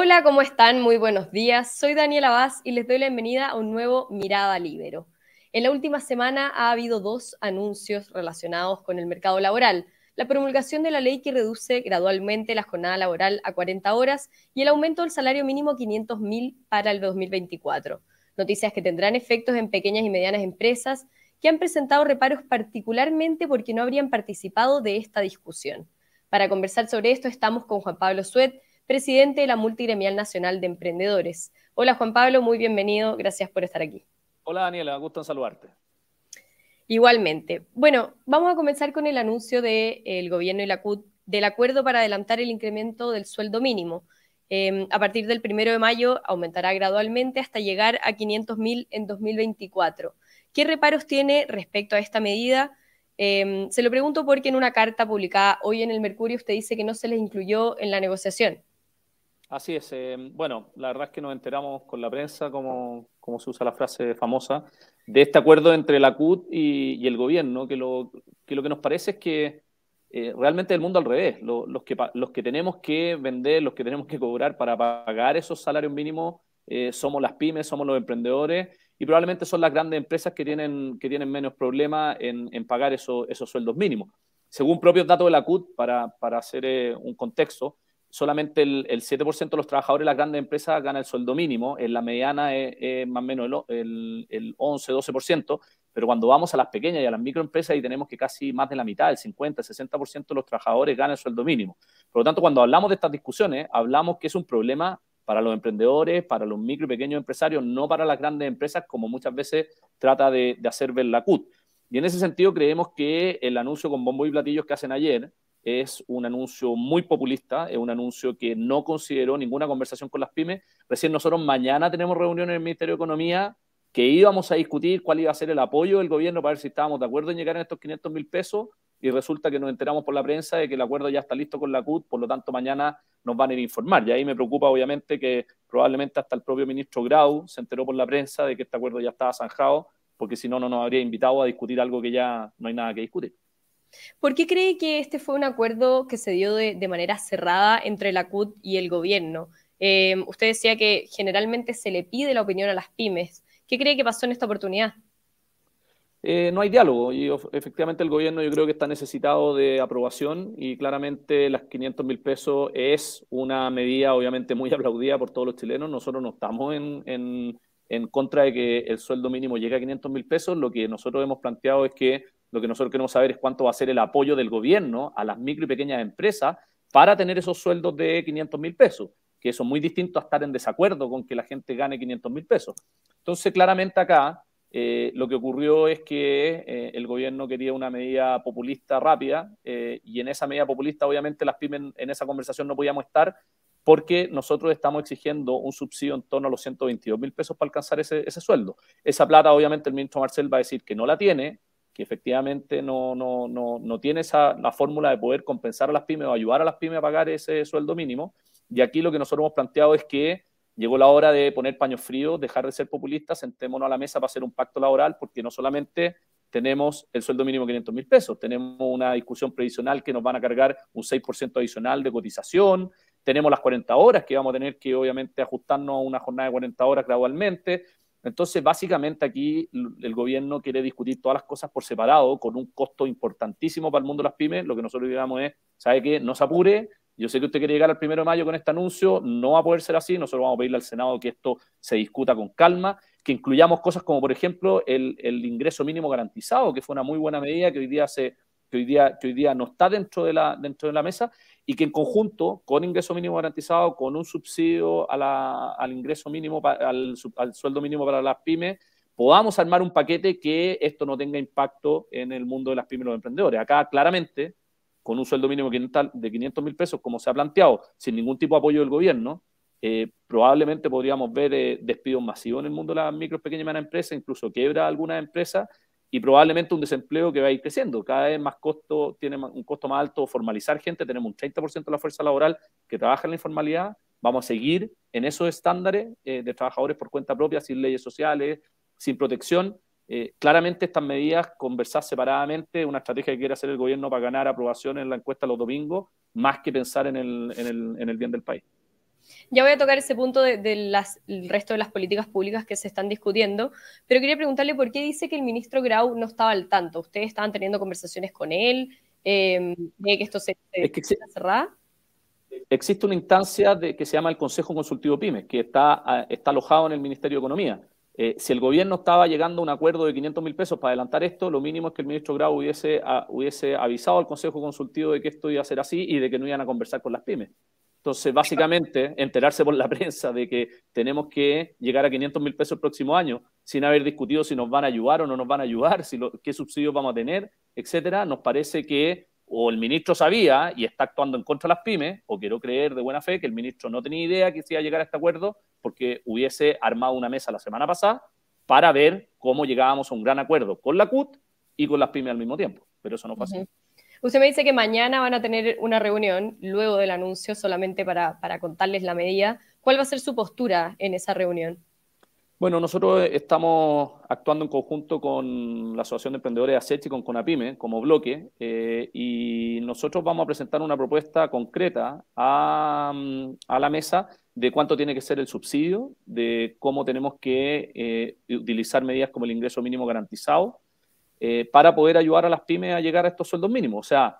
Hola, ¿cómo están? Muy buenos días. Soy Daniela Vaz y les doy la bienvenida a un nuevo Mirada Libero. En la última semana ha habido dos anuncios relacionados con el mercado laboral. La promulgación de la ley que reduce gradualmente la jornada laboral a 40 horas y el aumento del salario mínimo a 500 mil para el 2024. Noticias que tendrán efectos en pequeñas y medianas empresas que han presentado reparos particularmente porque no habrían participado de esta discusión. Para conversar sobre esto estamos con Juan Pablo Suet, presidente de la Multigremial Nacional de Emprendedores. Hola Juan Pablo, muy bienvenido, gracias por estar aquí. Hola Daniela, gusto en saludarte. Igualmente. Bueno, vamos a comenzar con el anuncio del gobierno y la CUT del acuerdo para adelantar el incremento del sueldo mínimo. Em, a partir del primero de mayo aumentará gradualmente hasta llegar a 500.000 en 2024. ¿Qué reparos tiene respecto a esta medida? Em, se lo pregunto porque en una carta publicada hoy en el Mercurio usted dice que no se les incluyó en la negociación. Así es. Eh, bueno, la verdad es que nos enteramos con la prensa, como, como se usa la frase famosa, de este acuerdo entre la CUT y, el gobierno, que lo, que lo que nos parece es que eh, realmente el mundo al revés. los, que, los que tenemos que vender, los que tenemos que cobrar para pagar esos salarios mínimos eh, somos las pymes, somos los emprendedores y probablemente son las grandes empresas que tienen, que tienen menos problemas en, en, pagar esos sueldos mínimos. Según propios datos de la CUT, para, para hacer un contexto, solamente el, 7% de los trabajadores de las grandes empresas gana el sueldo mínimo, en la mediana es, más o menos el, el, 11, 12%, pero cuando vamos a las pequeñas y a las microempresas ahí tenemos que casi más de la mitad, el 50, el 60% de los trabajadores gana el sueldo mínimo. Por lo tanto, cuando hablamos de estas discusiones, hablamos que es un problema para los emprendedores, para los micro y pequeños empresarios, no para las grandes empresas, como muchas veces trata de, de hacer ver la CUT. Y en ese sentido creemos que el anuncio con bombo y platillos que hacen ayer, es un anuncio muy populista, es un anuncio que no consideró ninguna conversación con las pymes. Recién nosotros mañana tenemos reunión en el Ministerio de Economía que íbamos a discutir cuál iba a ser el apoyo del gobierno para ver si estábamos de acuerdo en llegar a estos 500 mil pesos y resulta que nos enteramos por la prensa de que el acuerdo ya está listo con la CUT, por lo tanto mañana nos van a ir a informar. Y ahí me preocupa obviamente que probablemente hasta el propio ministro Grau se enteró por la prensa de que este acuerdo ya estaba zanjado, porque si no, no nos habría invitado a discutir algo que ya no hay nada que discutir. ¿Por qué cree que este fue un acuerdo que se dio de, manera cerrada entre la CUT y el gobierno? Eh, usted decía que generalmente se le pide la opinión a las pymes. ¿Qué cree que pasó en esta oportunidad? Eh, no hay diálogo y efectivamente el gobierno yo creo que está necesitado de aprobación y claramente las 500 mil pesos es una medida obviamente muy aplaudida por todos los chilenos. Nosotros no estamos en, en contra de que el sueldo mínimo llegue a 500 mil pesos. Lo que nosotros hemos planteado es que lo que nosotros queremos saber es cuánto va a ser el apoyo del gobierno a las micro y pequeñas empresas para tener esos sueldos de 500 mil pesos, que eso es muy distinto a estar en desacuerdo con que la gente gane 500 mil pesos. Entonces, claramente acá eh, lo que ocurrió es que eh, el gobierno quería una medida populista rápida eh, y en esa medida populista obviamente las pymes en esa conversación no podíamos estar porque nosotros estamos exigiendo un subsidio en torno a los 122 mil pesos para alcanzar ese, ese sueldo. Esa plata obviamente el ministro Marcel va a decir que no la tiene, que efectivamente no, no, no, no tiene esa, la fórmula de poder compensar a las pymes o ayudar a las pymes a pagar ese sueldo mínimo. Y aquí lo que nosotros hemos planteado es que llegó la hora de poner paños fríos, dejar de ser populistas, sentémonos a la mesa para hacer un pacto laboral, porque no solamente tenemos el sueldo mínimo de 500 mil pesos, tenemos una discusión previsional que nos van a cargar un 6% adicional de cotización, tenemos las 40 horas que vamos a tener que obviamente ajustarnos a una jornada de 40 horas gradualmente, entonces, básicamente aquí el gobierno quiere discutir todas las cosas por separado, con un costo importantísimo para el mundo de las pymes. Lo que nosotros digamos es, ¿sabe qué? No se apure. Yo sé que usted quiere llegar al primero de mayo con este anuncio, no va a poder ser así. Nosotros vamos a pedirle al Senado que esto se discuta con calma, que incluyamos cosas como, por ejemplo, el, el ingreso mínimo garantizado, que fue una muy buena medida que hoy día se que hoy día, que hoy día no está dentro de, la, dentro de la mesa y que en conjunto, con ingreso mínimo garantizado, con un subsidio al ingreso mínimo, al, al sueldo mínimo para las pymes, podamos armar un paquete que esto no tenga impacto en el mundo de las pymes y los emprendedores. Acá, claramente, con un sueldo mínimo de 500 mil pesos, como se ha planteado, sin ningún tipo de apoyo del gobierno, eh, probablemente podríamos ver eh, despidos masivos en el mundo de las micro, pequeñas y medianas empresas, incluso quiebra algunas empresas y probablemente un desempleo que va a ir creciendo. Cada vez más costo, tiene un costo más alto formalizar gente, tenemos un 30% de la fuerza laboral que trabaja en la informalidad, vamos a seguir en esos estándares eh, de trabajadores por cuenta propia, sin leyes sociales, sin protección. Eh, claramente estas medidas, conversar separadamente, una estrategia que quiere hacer el gobierno para ganar aprobación en la encuesta los domingos, más que pensar en el, en el, en el bien del país. Ya voy a tocar ese punto del de, resto de las políticas públicas que se están discutiendo, pero quería preguntarle por qué dice que el ministro Grau no estaba al tanto. ¿Ustedes estaban teniendo conversaciones con él? Eh, ¿De que esto se, es que Existe una instancia de, que se llama el Consejo Consultivo Pymes, que está, está alojado en el Ministerio de Economía. Eh, si el gobierno estaba llegando a un acuerdo de 500 mil pesos para adelantar esto, lo mínimo es que el ministro Grau hubiese, hubiese avisado al Consejo Consultivo de que esto iba a ser así y de que no iban a conversar con las pymes. Entonces, básicamente, enterarse por la prensa de que tenemos que llegar a 500 mil pesos el próximo año sin haber discutido si nos van a ayudar o no nos van a ayudar, si qué subsidios vamos a tener, etcétera, nos parece que o el ministro sabía y está actuando en contra de las pymes, o quiero creer de buena fe que el ministro no tenía idea que se iba a llegar a este acuerdo porque hubiese armado una mesa la semana pasada para ver cómo llegábamos a un gran acuerdo con la CUT y con las pymes al mismo tiempo. Pero eso no pasó. Usted me dice que mañana van a tener una reunión luego del anuncio solamente para, para contarles la medida. ¿Cuál va a ser su postura en esa reunión? Bueno, nosotros estamos actuando en conjunto con la Asociación de Emprendedores ASECH y con CONAPYME como bloque eh, y nosotros vamos a presentar una propuesta concreta a, la mesa de cuánto tiene que ser el subsidio, de cómo tenemos que eh, utilizar medidas como el ingreso mínimo garantizado eh, para poder ayudar a las pymes a llegar a estos sueldos mínimos. O sea,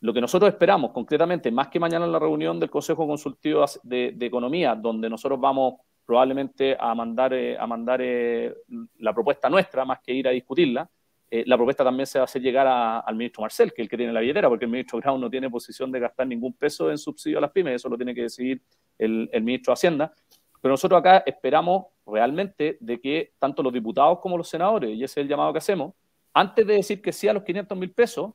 lo que nosotros esperamos concretamente, más que mañana en la reunión del Consejo Consultivo de Economía, donde nosotros vamos probablemente a mandar, eh, a mandar eh, la propuesta nuestra, más que ir a discutirla. Eh, la propuesta también se va a hacer llegar al ministro Marcel, que es el que tiene la billetera, porque el ministro Grau no tiene posición de gastar ningún peso en subsidio a las pymes, eso lo tiene que decidir el, el ministro de Hacienda. Pero nosotros acá esperamos realmente de que tanto los diputados como los senadores, y ese es el llamado que hacemos, antes de decir que sí a los 500 mil pesos,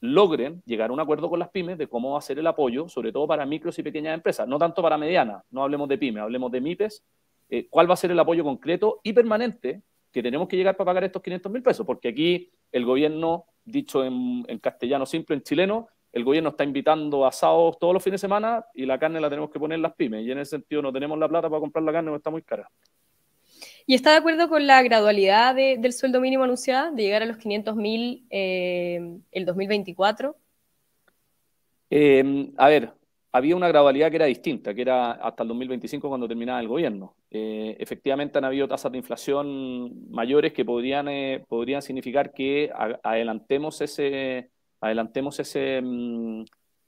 logren llegar a un acuerdo con las pymes de cómo va a ser el apoyo, sobre todo para micros y pequeñas empresas, no tanto para medianas, no hablemos de pymes, hablemos de MIPES, eh, cuál va a ser el apoyo concreto y permanente que tenemos que llegar para pagar estos 500 mil pesos, porque aquí el gobierno, dicho en, castellano simple, en chileno, el gobierno está invitando asados todos los fines de semana y la carne la tenemos que poner en las pymes, y en ese sentido no tenemos la plata para comprar la carne, no está muy cara. ¿Y está de acuerdo con la gradualidad del sueldo mínimo anunciada, de llegar a los 500 mil eh, el 2024? Eh, a ver, había una gradualidad que era distinta, que era hasta el 2025 cuando terminaba el gobierno. Eh, efectivamente han habido tasas de inflación mayores que podrían, podrían significar que adelantemos ese, adelantemos ese, mm,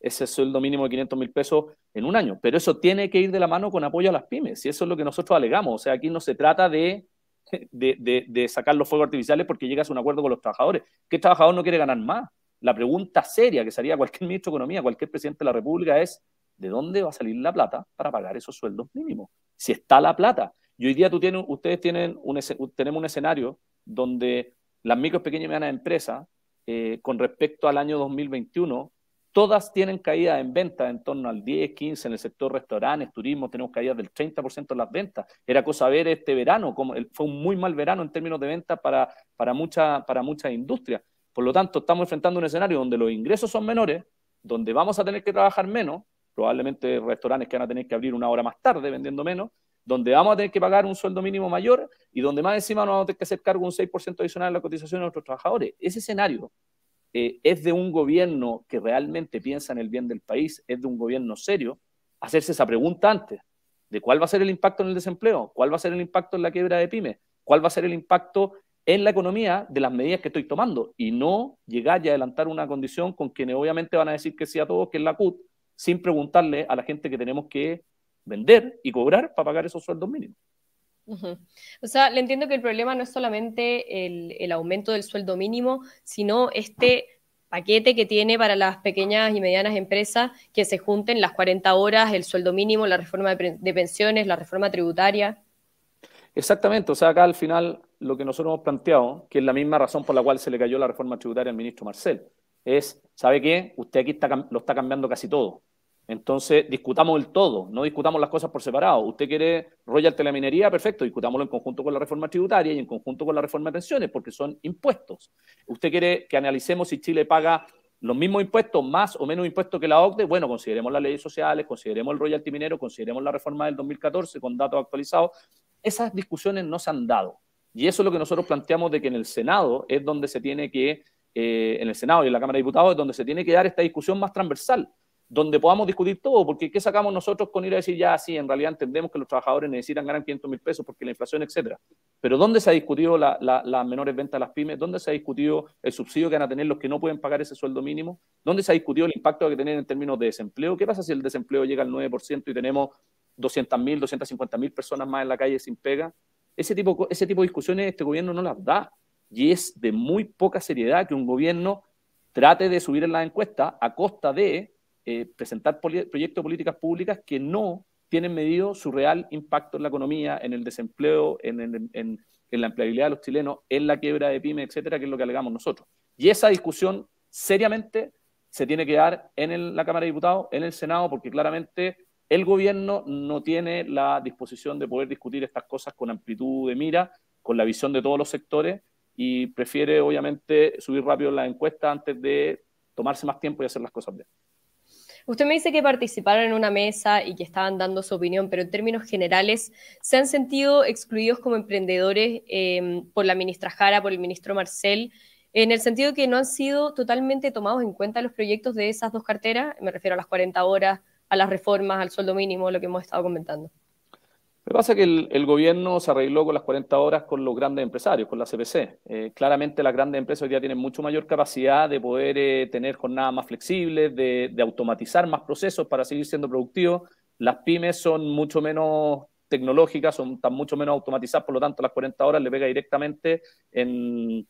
ese sueldo mínimo de 500 mil pesos en un año. Pero eso tiene que ir de la mano con apoyo a las pymes, y eso es lo que nosotros alegamos. O sea, aquí no se trata de, de, sacar los fuegos artificiales porque llegas a un acuerdo con los trabajadores. ¿Qué trabajador no quiere ganar más? La pregunta seria que sería cualquier ministro de Economía, cualquier presidente de la República es, ¿de dónde va a salir la plata para pagar esos sueldos mínimos? Si está la plata. Y hoy día tú tienes, ustedes tienen un, tenemos un escenario donde las micro, pequeñas y medianas empresas, eh, con respecto al año 2021, todas tienen caída en ventas en torno al 10, 15 en el sector restaurantes, turismo, tenemos caídas del 30% en las ventas. Era cosa ver este verano, como fue un muy mal verano en términos de ventas para, para, mucha, para muchas industrias. Por lo tanto, estamos enfrentando un escenario donde los ingresos son menores, donde vamos a tener que trabajar menos, probablemente restaurantes que van a tener que abrir una hora más tarde vendiendo menos, donde vamos a tener que pagar un sueldo mínimo mayor y donde más encima nos vamos a tener que hacer cargo un 6% adicional de la cotización de nuestros trabajadores. Ese escenario eh, es de un gobierno que realmente piensa en el bien del país, es de un gobierno serio, hacerse esa pregunta antes, de cuál va a ser el impacto en el desempleo, cuál va a ser el impacto en la quiebra de pymes, cuál va a ser el impacto en la economía de las medidas que estoy tomando y no llegar y adelantar una condición con quienes obviamente van a decir que sí a todos, que es la CUT, sin preguntarle a la gente que tenemos que vender y cobrar para pagar esos sueldos mínimos. O sea, le entiendo que el problema no es solamente el, aumento del sueldo mínimo, sino este paquete que tiene para las pequeñas y medianas empresas que se junten las 40 horas, el sueldo mínimo, la reforma de, pensiones, la reforma tributaria. Exactamente, o sea, acá al final lo que nosotros hemos planteado, que es la misma razón por la cual se le cayó la reforma tributaria al ministro Marcel, es, ¿sabe qué? Usted aquí lo está cambiando casi todo. Entonces, discutamos el todo, no discutamos las cosas por separado. Usted quiere royalty la minería, perfecto, discutámoslo en conjunto con la reforma tributaria y en conjunto con la reforma de pensiones, porque son impuestos. Usted quiere que analicemos si Chile paga los mismos impuestos, más o menos impuestos que la OCDE, bueno, consideremos las leyes sociales, consideremos el royalty minero, consideremos la reforma del 2014 con datos actualizados. Esas discusiones no se han dado. Y eso es lo que nosotros planteamos de que en el Senado es donde se tiene que, eh, en el Senado y en la Cámara de Diputados es donde se tiene que dar esta discusión más transversal donde podamos discutir todo, porque ¿qué sacamos nosotros con ir a decir ya, sí, en realidad entendemos que los trabajadores necesitan ganar 500 mil pesos porque la inflación, etcétera? Pero ¿dónde se ha discutido las la, menores ventas de las pymes? ¿Dónde se ha discutido el subsidio que van a tener los que no pueden pagar ese sueldo mínimo? ¿Dónde se ha discutido el impacto que hay que tener en términos de desempleo? ¿Qué pasa si el desempleo llega al 9% y tenemos 200 mil, 250 mil personas más en la calle sin pega? Ese tipo, ese tipo de discusiones este gobierno no las da. Y es de muy poca seriedad que un gobierno trate de subir en las encuestas a costa de eh, presentar proyectos de políticas públicas que no tienen medido su real impacto en la economía, en el desempleo, en, la empleabilidad de los chilenos, en la quiebra de pymes, etcétera, que es lo que alegamos nosotros. Y esa discusión seriamente se tiene que dar en la Cámara de Diputados, en el Senado, porque claramente el gobierno no tiene la disposición de poder discutir estas cosas con amplitud de mira, con la visión de todos los sectores, y prefiere obviamente subir rápido la encuesta antes de tomarse más tiempo y hacer las cosas bien. Usted me dice que participaron en una mesa y que estaban dando su opinión, pero en términos generales, ¿se han sentido excluidos como emprendedores eh, por la ministra Jara, por el ministro Marcel, en el sentido que no han sido totalmente tomados en cuenta los proyectos de esas dos carteras? Me refiero a las 40 horas, a las reformas, al sueldo mínimo, lo que hemos estado comentando. Lo que pasa es que el, gobierno se arregló con las 40 horas con los grandes empresarios, con la CPC. Eh, claramente las grandes empresas hoy día tienen mucho mayor capacidad de poder eh, tener jornadas más flexibles, de, automatizar más procesos para seguir siendo productivos. Las pymes son mucho menos tecnológicas, son, están mucho menos automatizadas, por lo tanto las 40 horas le pega directamente en,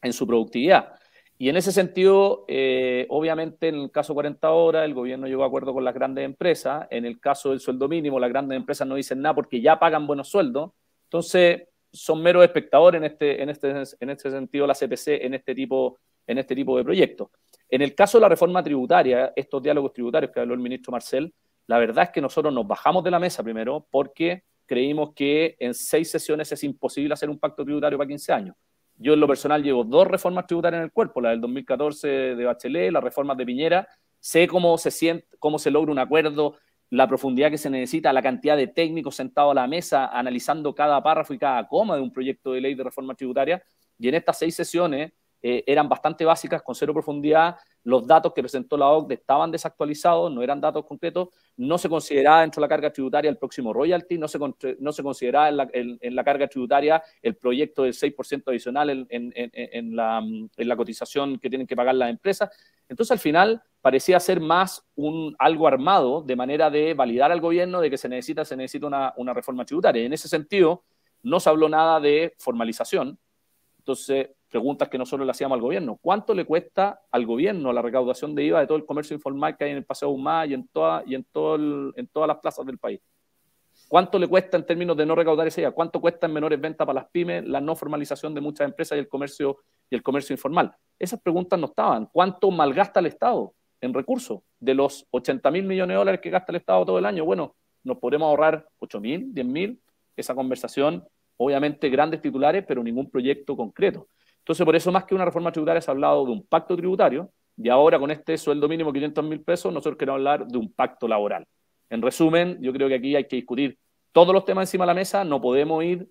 en su productividad. Y en ese sentido, eh, obviamente, en el caso 40 horas, el gobierno llegó a acuerdo con las grandes empresas. En el caso del sueldo mínimo, las grandes empresas no dicen nada porque ya pagan buenos sueldos. Entonces, son meros espectadores en este, en este, en este sentido la CPC en este, tipo, en este tipo de proyectos. En el caso de la reforma tributaria, estos diálogos tributarios que habló el ministro Marcel, la verdad es que nosotros nos bajamos de la mesa primero porque creímos que en seis sesiones es imposible hacer un pacto tributario para 15 años. Yo en lo personal llevo dos reformas tributarias en el cuerpo, la del 2014 de Bachelet, las reformas de Piñera. Sé cómo se siente, cómo se logra un acuerdo, la profundidad que se necesita, la cantidad de técnicos sentados a la mesa analizando cada párrafo y cada coma de un proyecto de ley de reforma tributaria. Y en estas seis sesiones eh, eran bastante básicas, con cero profundidad. Los datos que presentó la OCDE estaban desactualizados, no eran datos concretos. No se consideraba dentro de la carga tributaria el próximo royalty, no se, no se consideraba en la, en, la, carga tributaria el proyecto del 6% adicional en, en, la, en la cotización que tienen que pagar las empresas. Entonces, al final, parecía ser más un algo armado de manera de validar al gobierno de que se necesita, se necesita una, una reforma tributaria. Y en ese sentido, no se habló nada de formalización. Entonces, preguntas que nosotros le hacíamos al gobierno. ¿Cuánto le cuesta al gobierno la recaudación de IVA de todo el comercio informal que hay en el Paseo Humá y en, toda, y en, todo en todas las plazas del país? ¿Cuánto le cuesta en términos de no recaudar ese IVA? ¿Cuánto cuesta en menores ventas para las pymes la no formalización de muchas empresas y el comercio, y el comercio informal? Esas preguntas no estaban. ¿Cuánto malgasta el Estado en recursos? De los 80 mil millones de dólares que gasta el Estado todo el año, bueno, nos podremos ahorrar 8 mil, 10 mil. Esa conversación, obviamente grandes titulares, pero ningún proyecto concreto. Entonces, por eso más que una reforma tributaria se ha hablado de un pacto tributario y ahora con este sueldo mínimo 500 mil pesos nosotros queremos hablar de un pacto laboral. En resumen, yo creo que aquí hay que discutir todos los temas encima de la mesa, no podemos ir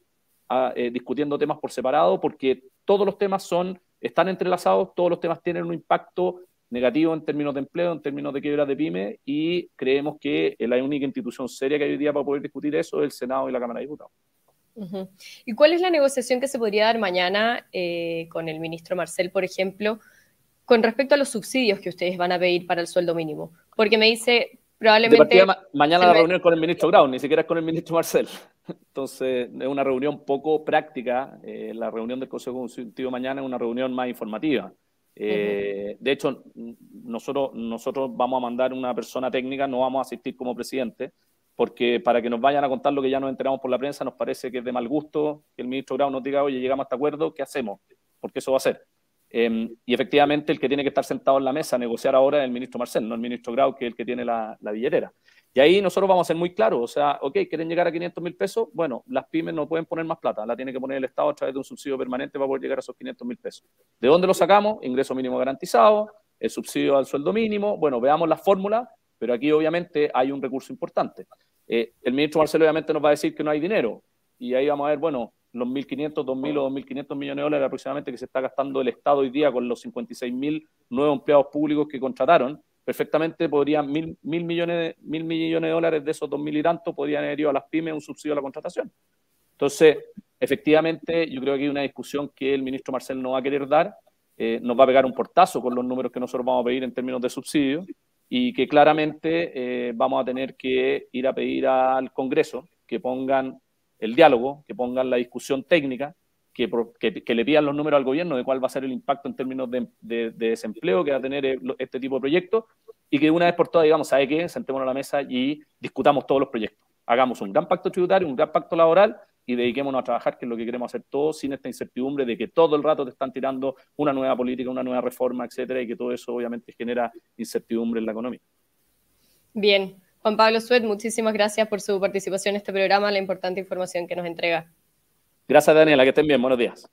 eh, discutiendo temas por separado porque todos los temas son, están entrelazados, todos los temas tienen un impacto negativo en términos de empleo, en términos de quiebra de pyme y creemos que la única institución seria que hay hoy día para poder discutir eso es el Senado y la Cámara de Diputados. ¿Y cuál es la negociación que se podría dar mañana eh, con el ministro Marcel, por ejemplo, con respecto a los subsidios que ustedes van a pedir para el sueldo mínimo? Porque me dice, probablemente... mañana la reunión con el ministro Grau, ni siquiera es con el ministro Marcel. Entonces, es una reunión poco práctica. Eh, la reunión del Consejo Consultivo mañana es una reunión más informativa. Eh, de hecho, nosotros, nosotros vamos a mandar una persona técnica, no vamos a asistir como presidente, porque para que nos vayan a contar lo que ya nos enteramos por la prensa, nos parece que es de mal gusto que el ministro Grau nos diga, oye, llegamos a este acuerdo, ¿qué hacemos? Porque eso va a ser. Em, y efectivamente, el que tiene que estar sentado en la mesa a negociar ahora es el ministro Marcel, no el ministro Grau, que es el que tiene la, la billetera. Y ahí nosotros vamos a ser muy claros, o sea, ok, quieren llegar a 500 mil pesos, bueno, las pymes no pueden poner más plata, la tiene que poner el Estado a través de un subsidio permanente para poder llegar a esos 500 mil pesos. ¿De dónde lo sacamos? Ingreso mínimo garantizado, el subsidio al sueldo mínimo, bueno, veamos la fórmula, pero aquí obviamente hay un recurso importante. Eh, el ministro Marcelo obviamente nos va a decir que no hay dinero. Y ahí vamos a ver, bueno, los 1.500, 2.000 o 2.500 millones de dólares aproximadamente que se está gastando el Estado hoy día con los 56.000 nuevos empleados públicos que contrataron, perfectamente podrían mil, mil, millones, mil millones de dólares de esos dos mil y tantos podrían haber ido a las pymes un subsidio a la contratación. Entonces, efectivamente, yo creo que hay una discusión que el ministro Marcel no va a querer dar, eh, nos va a pegar un portazo con los números que nosotros vamos a pedir en términos de subsidio y que claramente eh, vamos a tener que ir a pedir al Congreso que pongan el diálogo, que pongan la discusión técnica, que, que, le pidan los números al gobierno de cuál va a ser el impacto en términos de, de, desempleo que va a tener este tipo de proyectos y que una vez por todas digamos, ¿sabe qué? Sentémonos a la mesa y discutamos todos los proyectos. Hagamos un gran pacto tributario, un gran pacto laboral y dediquémonos a trabajar, que es lo que queremos hacer todos, sin esta incertidumbre de que todo el rato te están tirando una nueva política, una nueva reforma, etcétera, y que todo eso obviamente genera incertidumbre en la economía. Bien. Juan Pablo Suet, muchísimas gracias por su participación en este programa, la importante información que nos entrega. Gracias, Daniela, que estén bien. Buenos días.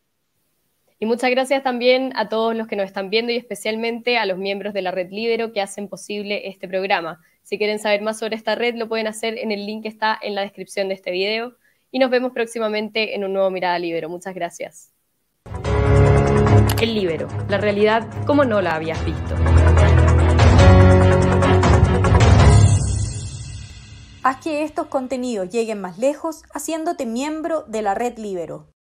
Y muchas gracias también a todos los que nos están viendo y especialmente a los miembros de la red Libero que hacen posible este programa. Si quieren saber más sobre esta red, lo pueden hacer en el link que está en la descripción de este video y nos vemos próximamente en un nuevo Mirada Libero. Muchas gracias. El Libero, la realidad como no la habías visto. Haz que estos contenidos lleguen más lejos haciéndote miembro de la red Libero.